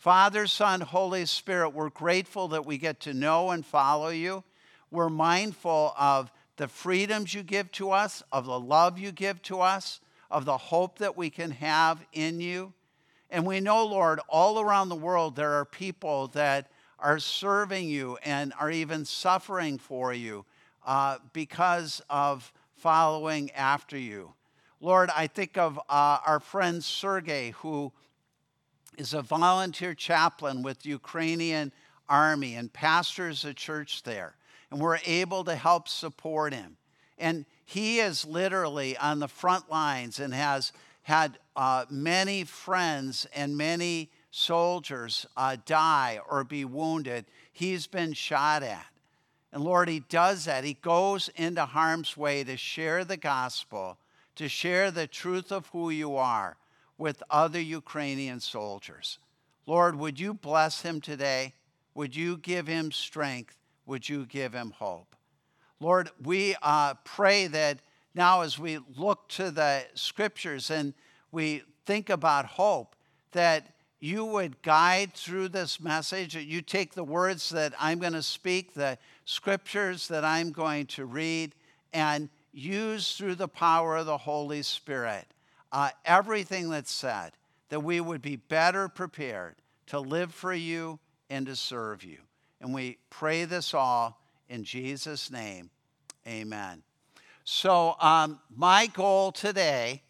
Father, Son, Holy Spirit, we're grateful that we get to know and follow you. We're mindful of the freedoms you give to us, of the love you give to us, of the hope that we can have in you. And we know, Lord, all around the world there are people that are serving you and are even suffering for you uh, because of following after you. Lord, I think of uh, our friend Sergey, who is a volunteer chaplain with the Ukrainian army and pastors a church there. And we're able to help support him. And he is literally on the front lines and has had uh, many friends and many soldiers uh, die or be wounded. He's been shot at. And Lord, he does that. He goes into harm's way to share the gospel, to share the truth of who you are with other Ukrainian soldiers. Lord, would you bless him today? Would you give him strength? Would you give him hope? Lord, we uh, pray that now as we look to the scriptures and we think about hope, that you would guide through this message, that you take the words that I'm going to speak, the scriptures that I'm going to read, and use through the power of the Holy Spirit uh, everything that's said, that we would be better prepared to live for you and to serve you. And we pray this all in Jesus' name. Amen. So, um, my goal today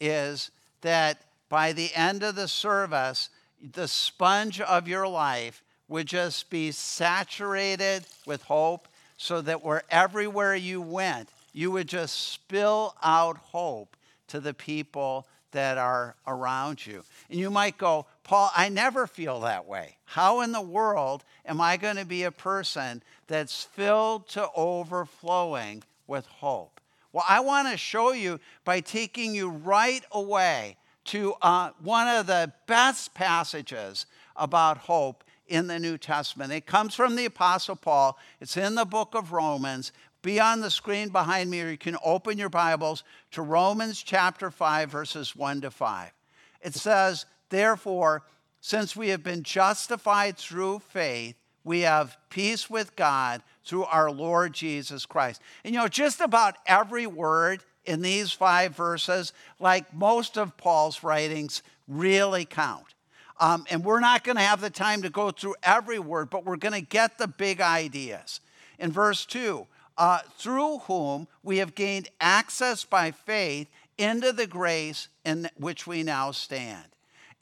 is that by the end of the service, the sponge of your life would just be saturated with hope so that where everywhere you went, you would just spill out hope to the people that are around you. And you might go, Paul, I never feel that way. How in the world am I going to be a person that's filled to overflowing with hope? Well, I want to show you by taking you right away to uh, one of the best passages about hope in the New Testament. It comes from the Apostle Paul, it's in the book of Romans, be on the screen behind me, or you can open your Bibles to Romans chapter 5, verses 1 to 5. It says, Therefore, since we have been justified through faith, we have peace with God through our Lord Jesus Christ. And you know, just about every word in these five verses, like most of Paul's writings, really count. Um, and we're not going to have the time to go through every word, but we're going to get the big ideas. In verse 2, uh, through whom we have gained access by faith into the grace in which we now stand.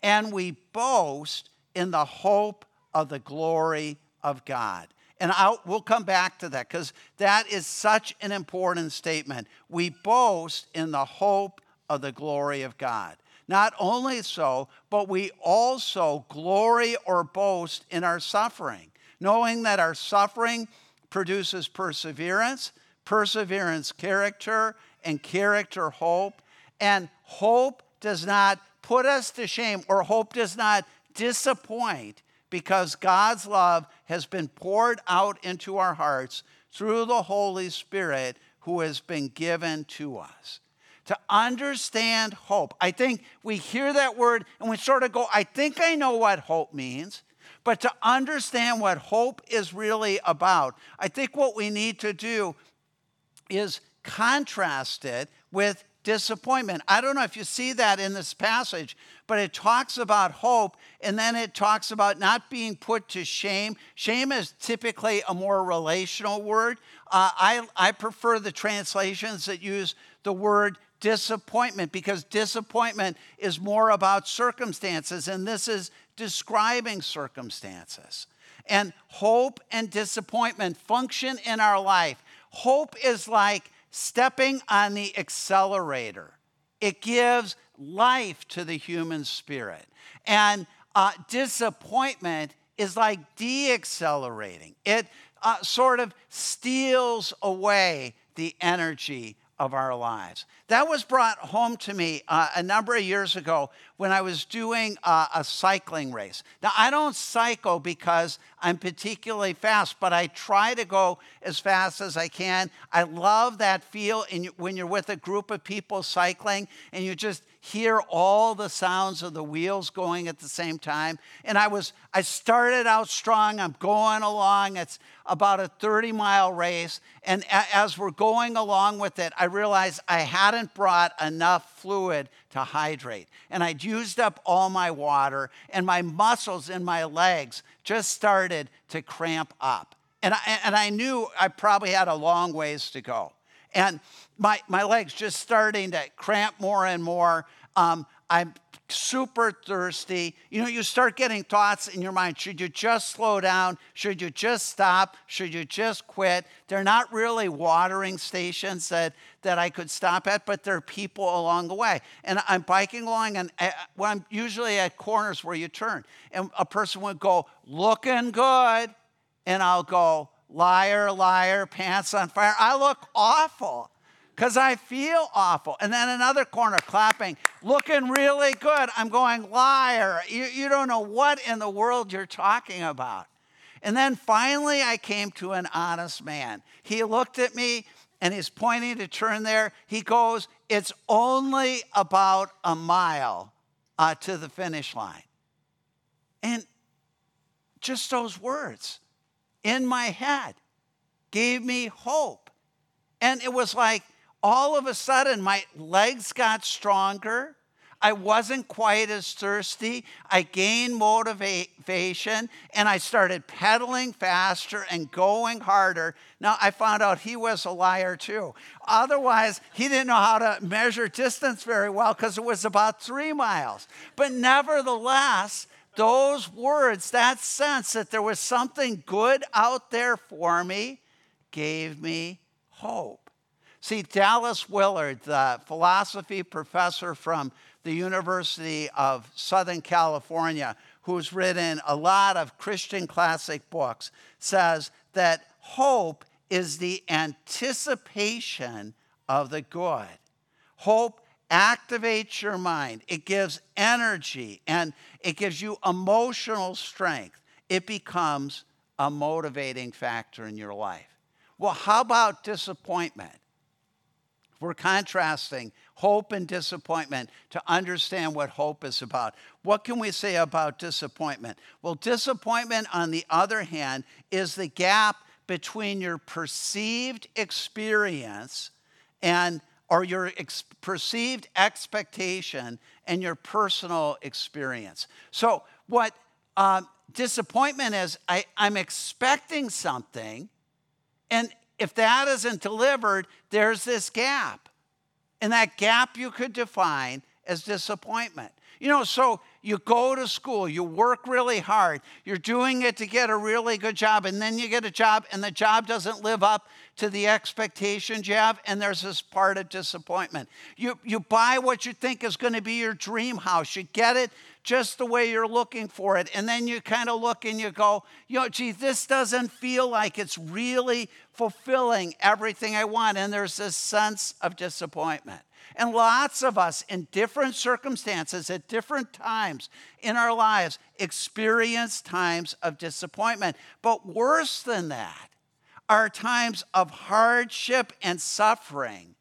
And we boast in the hope of the glory of God. And I'll, we'll come back to that because that is such an important statement. We boast in the hope of the glory of God. Not only so, but we also glory or boast in our suffering, knowing that our suffering produces perseverance, perseverance, character, and character, hope. And hope does not put us to shame, or hope does not disappoint because God's love has been poured out into our hearts through the Holy Spirit who has been given to us. To understand hope. I think we hear that word and we sort of go, I think I know what hope means. But to understand what hope is really about, I think what we need to do is contrast it with disappointment. I don't know if you see that in this passage, but it talks about hope and then it talks about not being put to shame. Shame is typically a more relational word. Uh, I, I prefer the translations that use the word disappointment because disappointment is more about circumstances, and this is describing circumstances. And hope and disappointment function in our life. Hope is like stepping on the accelerator, it gives life to the human spirit. And uh, disappointment is like deaccelerating, it uh, sort of steals away the energy of our lives. That was brought home to me uh, a number of years ago when I was doing uh, a cycling race. Now, I don't cycle because I'm particularly fast, but I try to go as fast as I can. I love that feel in, when you're with a group of people cycling and you just hear all the sounds of the wheels going at the same time. And I was, I started out strong. I'm going along. It's about a 30 mile race. And as we're going along with it, I realized I hadn't brought enough fluid to hydrate. And I'd used up all my water, and my muscles in my legs just started to cramp up. And I, and I knew I probably had a long ways to go. And my, my legs just starting to cramp more and more. Um, I'm super thirsty. You know, you start getting thoughts in your mind should you just slow down? Should you just stop? Should you just quit? They're not really watering stations that, that I could stop at, but there are people along the way. And I'm biking along, and I, well, I'm usually at corners where you turn, and a person would go, looking good. And I'll go, liar, liar, pants on fire. I look awful because I feel awful. And then another corner clapping, looking really good. I'm going, liar. You, you don't know what in the world you're talking about. And then finally, I came to an honest man. He looked at me and he's pointing to turn there. He goes, It's only about a mile uh, to the finish line. And just those words in my head gave me hope. And it was like, all of a sudden my legs got stronger. I wasn't quite as thirsty. I gained motivation and I started pedaling faster and going harder. Now, I found out he was a liar too. Otherwise, he didn't know how to measure distance very well because it was about three miles. But nevertheless, those words, that sense that there was something good out there for me, gave me hope. See, Dallas Willard, the philosophy professor from the University of Southern California, who's written a lot of Christian classic books, says that hope is the anticipation of the good. Hope activates your mind, it gives energy, and it gives you emotional strength. It becomes a motivating factor in your life. Well, how about disappointment? We're contrasting hope and disappointment to understand what hope is about. What can we say about disappointment? Well, disappointment, on the other hand, is the gap between your perceived experience and or your ex- perceived expectation and your personal experience. So, what um, disappointment is, I, I'm expecting something, and if that isn't delivered, there's this gap. And that gap you could define as disappointment. You know, so you go to school, you work really hard, you're doing it to get a really good job, and then you get a job, and the job doesn't live up to the expectations you have, and there's this part of disappointment. You, you buy what you think is going to be your dream house, you get it just the way you're looking for it, and then you kind of look and you go, you know, gee, this doesn't feel like it's really fulfilling everything I want, and there's this sense of disappointment. And lots of us in different circumstances at different times in our lives experience times of disappointment. But worse than that are times of hardship and suffering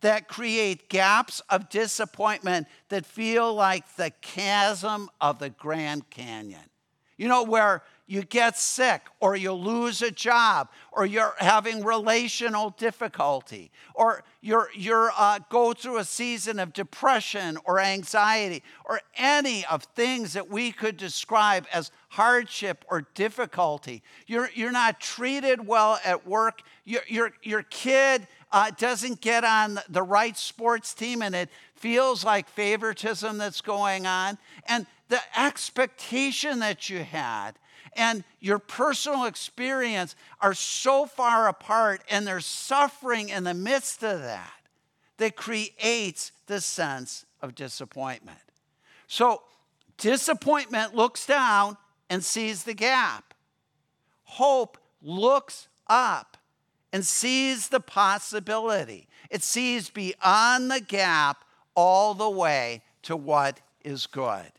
that create gaps of disappointment that feel like the chasm of the Grand Canyon. You know, where you get sick or you lose a job or you're having relational difficulty or you're, you're uh, go through a season of depression or anxiety or any of things that we could describe as hardship or difficulty you're, you're not treated well at work your, your, your kid uh, doesn't get on the right sports team and it feels like favoritism that's going on and the expectation that you had and your personal experience are so far apart and there's suffering in the midst of that that creates the sense of disappointment. So, disappointment looks down and sees the gap. Hope looks up and sees the possibility. It sees beyond the gap all the way to what is good.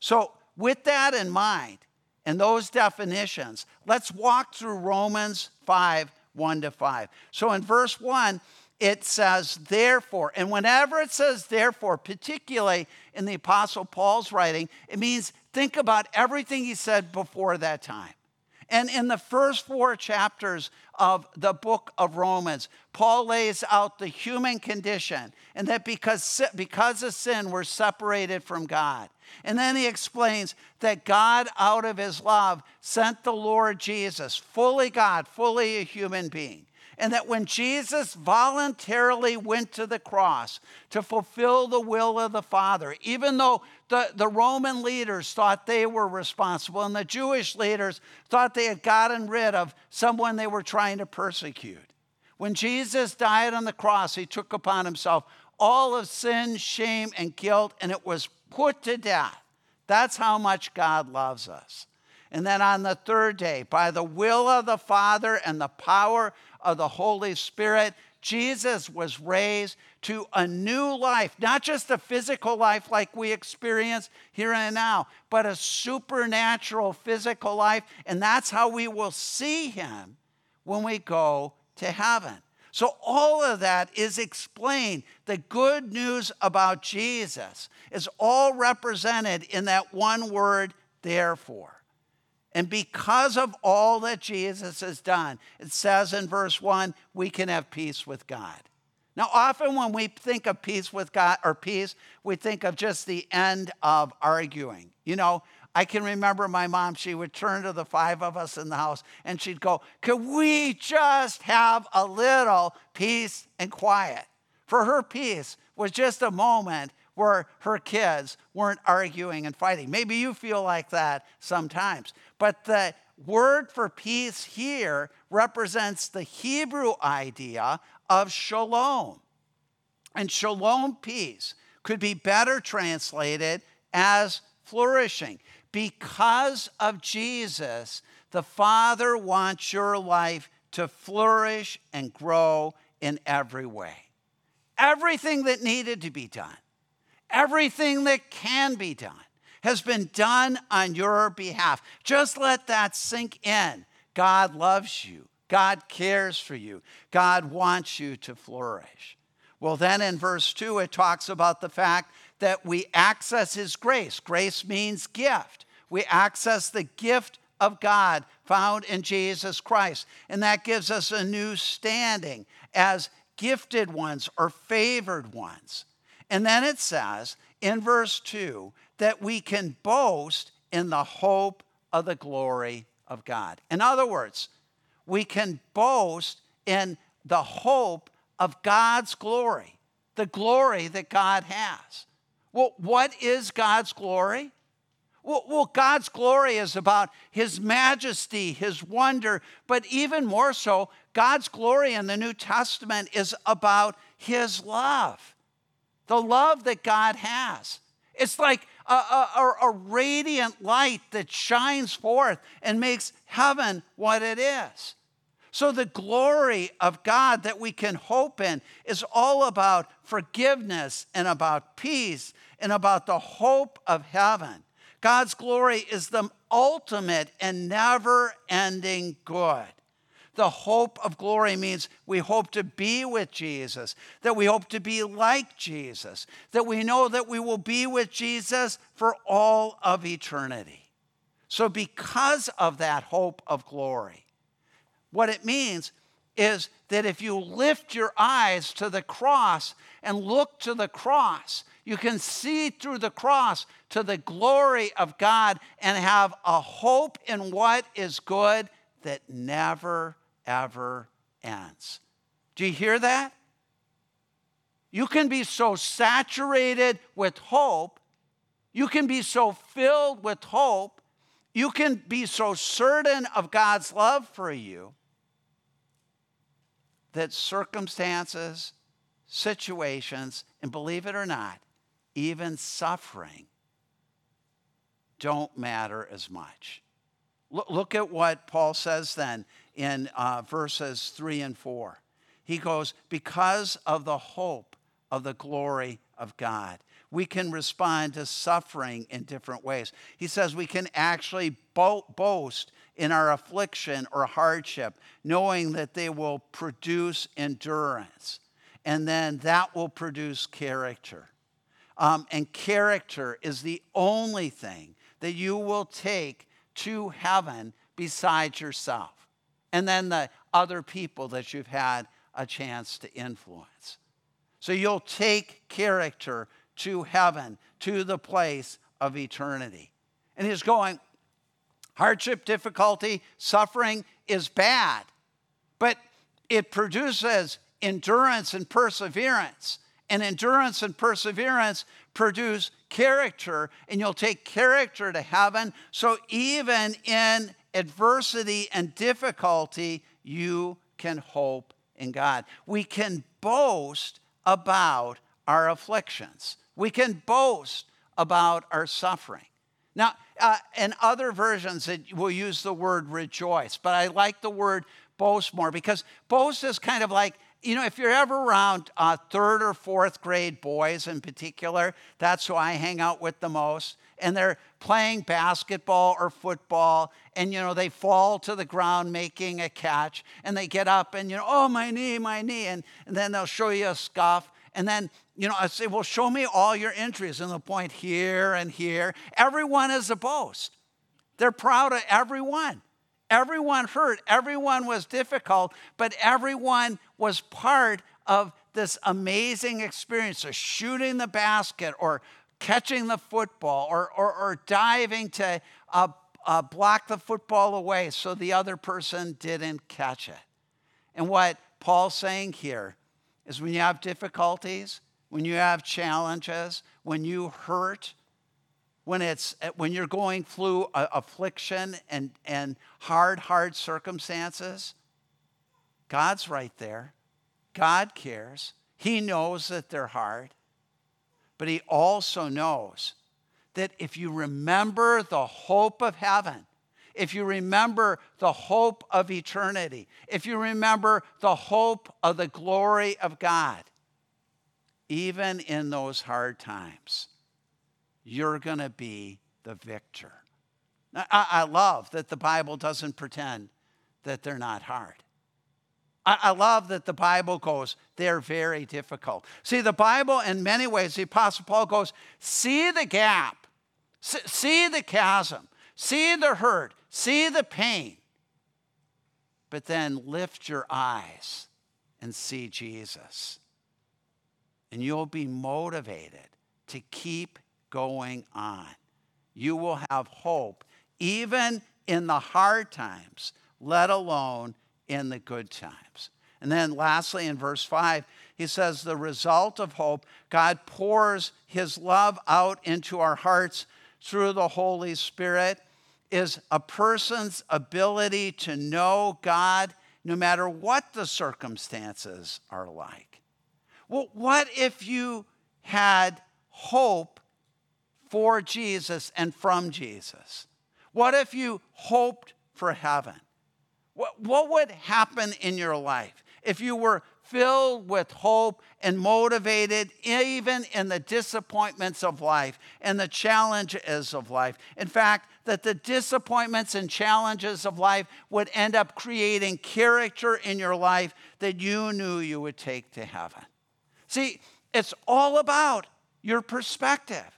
So, with that in mind, and those definitions. Let's walk through Romans 5 1 to 5. So in verse 1, it says therefore. And whenever it says therefore, particularly in the Apostle Paul's writing, it means think about everything he said before that time. And in the first four chapters of the book of Romans, Paul lays out the human condition and that because, because of sin, we're separated from God. And then he explains that God, out of his love, sent the Lord Jesus, fully God, fully a human being and that when Jesus voluntarily went to the cross to fulfill the will of the Father, even though the, the Roman leaders thought they were responsible and the Jewish leaders thought they had gotten rid of someone they were trying to persecute, when Jesus died on the cross, he took upon himself all of sin, shame, and guilt, and it was put to death. That's how much God loves us. And then on the third day, by the will of the Father and the power of the Holy Spirit, Jesus was raised to a new life, not just a physical life like we experience here and now, but a supernatural physical life. And that's how we will see him when we go to heaven. So, all of that is explained. The good news about Jesus is all represented in that one word, therefore. And because of all that Jesus has done, it says in verse 1, we can have peace with God. Now, often when we think of peace with God or peace, we think of just the end of arguing. You know, I can remember my mom, she would turn to the five of us in the house and she'd go, Could we just have a little peace and quiet? For her, peace was just a moment where her kids weren't arguing and fighting. Maybe you feel like that sometimes. But the word for peace here represents the Hebrew idea of shalom. And shalom, peace, could be better translated as flourishing. Because of Jesus, the Father wants your life to flourish and grow in every way. Everything that needed to be done Everything that can be done has been done on your behalf. Just let that sink in. God loves you. God cares for you. God wants you to flourish. Well, then in verse 2, it talks about the fact that we access His grace. Grace means gift. We access the gift of God found in Jesus Christ. And that gives us a new standing as gifted ones or favored ones. And then it says in verse 2 that we can boast in the hope of the glory of God. In other words, we can boast in the hope of God's glory, the glory that God has. Well, what is God's glory? Well, God's glory is about His majesty, His wonder, but even more so, God's glory in the New Testament is about His love the love that God has. It's like a, a, a, radiant light that shines forth and makes heaven what it is. So, the glory of God that we can hope in is all about forgiveness and about peace and about the hope of heaven. God's glory is the ultimate and never ending good. The hope of glory means we hope to be with Jesus, that we hope to be like Jesus, that we know that we will be with Jesus for all of eternity. So, because of that hope of glory, what it means is that if you lift your eyes to the cross and look to the cross, you can see through the cross to the glory of God and have a hope in what is good that never ever ends. Do you hear that? You can be so saturated with hope, you can be so filled with hope, you can be so certain of God's love for you that circumstances, situations, and believe it or not, even suffering don't matter as much. Look at what Paul says then in uh, verses 3 and 4. He goes, Because of the hope of the glory of God, we can respond to suffering in different ways. He says we can actually bo- boast in our affliction or hardship, knowing that they will produce endurance. and then that will produce character. Um, and character is the only thing that you will take to heaven besides yourself. And then the other people that you've had a chance to influence. So you'll take character to heaven, to the place of eternity. And he's going, hardship, difficulty, suffering is bad, but it produces endurance and perseverance. And endurance and perseverance produce character, and you'll take character to heaven. So even in adversity and difficulty, you can hope in God. We can boast about our afflictions, we can boast about our suffering. Now, uh, in other versions, it will use the word rejoice, but I like the word boast more because boast is kind of like, you know, if you're ever around uh, third or fourth grade boys in particular, that's who I hang out with the most. And they're playing basketball or football, and you know, they fall to the ground making a catch, and they get up and, you know, oh, my knee, my knee. And, and then they'll show you a scuff. And then, you know, I say, well, show me all your injuries. And they'll point here and here. Everyone is a boast. They're proud of everyone. Everyone hurt, everyone was difficult, but everyone was part of this amazing experience of shooting the basket or catching the football or, or, or diving to uh, uh, block the football away so the other person didn't catch it. And what Paul's saying here is when you have difficulties, when you have challenges, when you hurt, when, it's, eh, when you're going through affliction and, and hard, hard circumstances, God's right there. God cares. He knows that they're hard. But He also knows that if you remember the hope of heaven, if you remember the hope of eternity, if you remember the hope of the glory of God, even in those hard times, you're going to be the victor. I, I, love that the Bible doesn't pretend that they're not hard. I, I love that the Bible goes, they're very difficult. See, the Bible, in many ways, the Apostle Paul goes, see the gap, see the chasm, see the hurt, see the pain, but then lift your eyes and see Jesus. And you'll be motivated to keep going on. You will have hope even in the hard times, let alone in the good times. And then lastly, in verse 5, he says, The result of hope, God pours his love out into our hearts through the Holy Spirit, is a person's ability to know God no matter what the circumstances are like. Well, what if you had hope for Jesus and from Jesus? What if you hoped for heaven? What, what would happen in your life if you were filled with hope and motivated even in the disappointments of life and the challenges of life? In fact, that the disappointments and challenges of life would end up creating character in your life that you knew you would take to heaven. See, it's all about your perspective.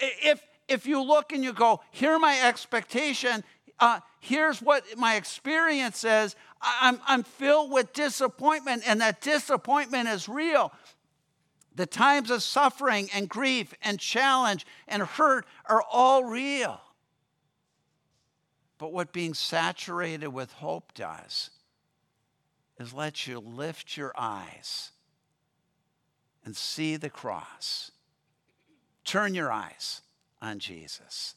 If, if you look and you go, here my expectation, uh, here's what my experience is, I'm, I'm filled with disappointment, and that disappointment is real. The times of suffering and grief and challenge and hurt are all real. But what being saturated with hope does is let you lift your eyes and see the cross Turn your eyes on Jesus.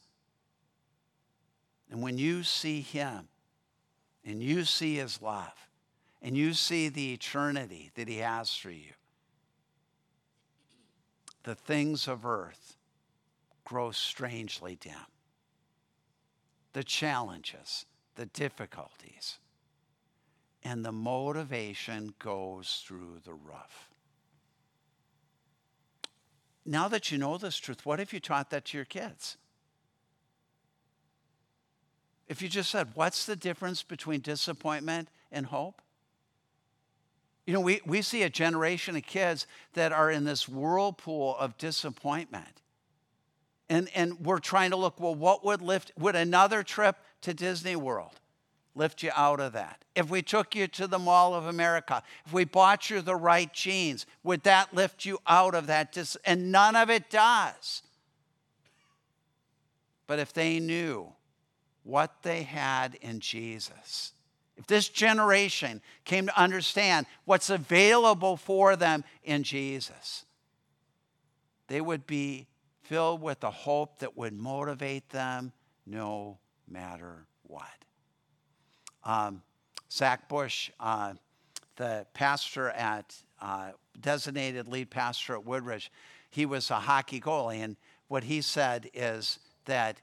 And when you see him and you see his love and you see the eternity that he has for you, the things of earth grow strangely dim. The challenges, the difficulties, and the motivation goes through the roof now that you know this truth, what if you taught that to your kids? If you just said, What's the difference between disappointment and hope? You know, we, we see a generation of kids that are in this whirlpool of disappointment. And, and we're trying to look, well, what would lift, would another trip to Disney World lift you out of that? If we took you to the Mall of America, if we bought you the right jeans, would that lift you out of that? Dis- and none of it does. But if they knew what they had in Jesus, if this generation came to understand what's available for them in Jesus, they would be filled with a hope that would motivate them no matter what. Um, Zach Bush, uh, the pastor at, uh, designated lead pastor at Woodridge, he was a hockey goalie. And what he said is that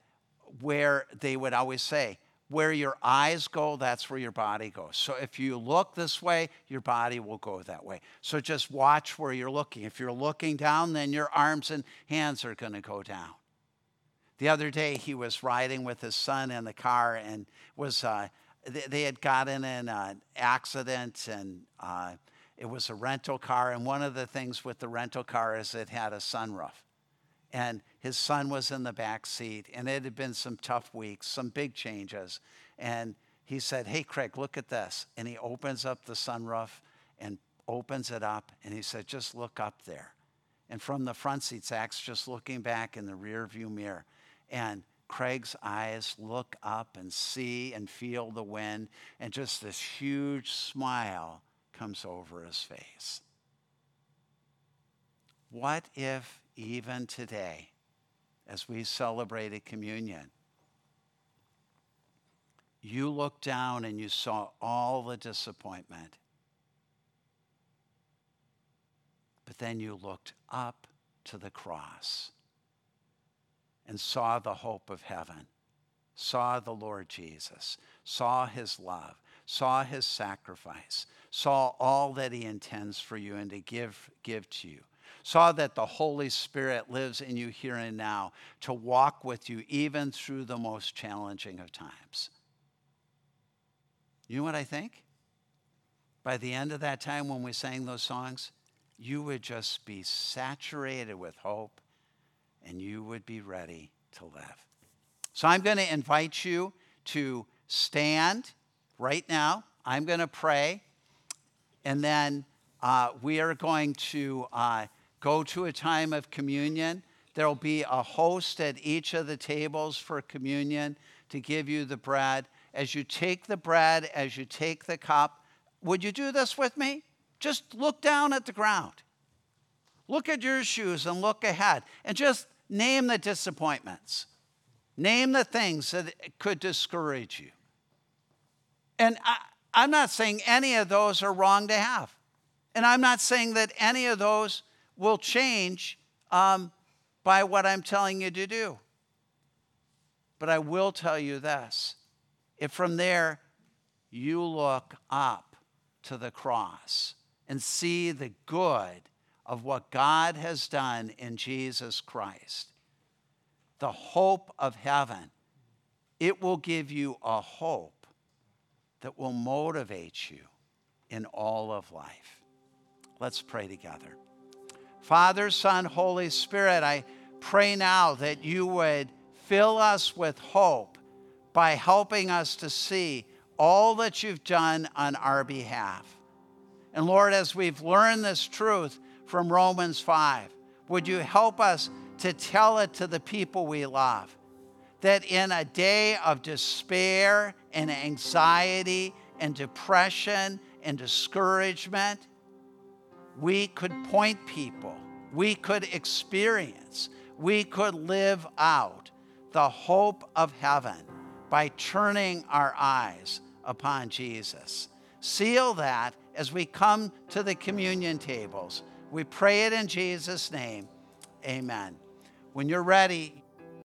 where they would always say, where your eyes go, that's where your body goes. So if you look this way, your body will go that way. So just watch where you're looking. If you're looking down, then your arms and hands are going to go down. The other day, he was riding with his son in the car and was uh, they, had gotten in an accident and uh, it was a rental car. And one of the things with the rental car is it had a sunroof. And his son was in the back seat and it had been some tough weeks some big changes. And he said hey craig look at this. And he opens up the sunroof and opens it up and he said just look up there. And from the front seat zach's just looking back in the rear view mirror. And craig's eyes look up and see and feel the wind and just this huge smile comes over his face what if even today, as we celebrated communion, you looked down and you saw all the disappointment. But then you looked up to the cross and saw the hope of heaven, saw the Lord Jesus, saw his love, saw his sacrifice, saw all that he intends for you and to give, give to you saw that the Holy Spirit lives in you here and now to walk with you even through the most challenging of times. You know what I think? By the end of that time when we sang those songs, you would just be saturated with hope and you would be ready to live. So I'm going to invite you to stand right now. I'm going to pray, and then uh, we are going to. Uh, go to a time of communion. There'll be a host at each of the tables for communion to give you the bread. As you take the bread, as you take the cup, would you do this with me? Just look down at the ground. Look at your shoes and look ahead and just name the disappointments. Name the things that could discourage you. And I, am not saying any of those are wrong to have. And I'm not saying that any of those will change um, by what I'm telling you to do. But I will tell you this if from there you look up to the cross and see the good of what God has done in Jesus Christ, the hope of heaven, it will give you a hope that will motivate you in all of life. Let's pray together. Father, Son, Holy Spirit, I pray now that you would fill us with hope by helping us to see all that you've done on our behalf. And Lord, as we've learned this truth from Romans 5, would you help us to tell it to the people we love? That in a day of despair and anxiety and depression and discouragement, we could point people, we could experience, we could live out the hope of heaven by turning our eyes upon Jesus. Seal that as we come to the communion tables. We pray it in Jesus' name. Amen. When you're ready,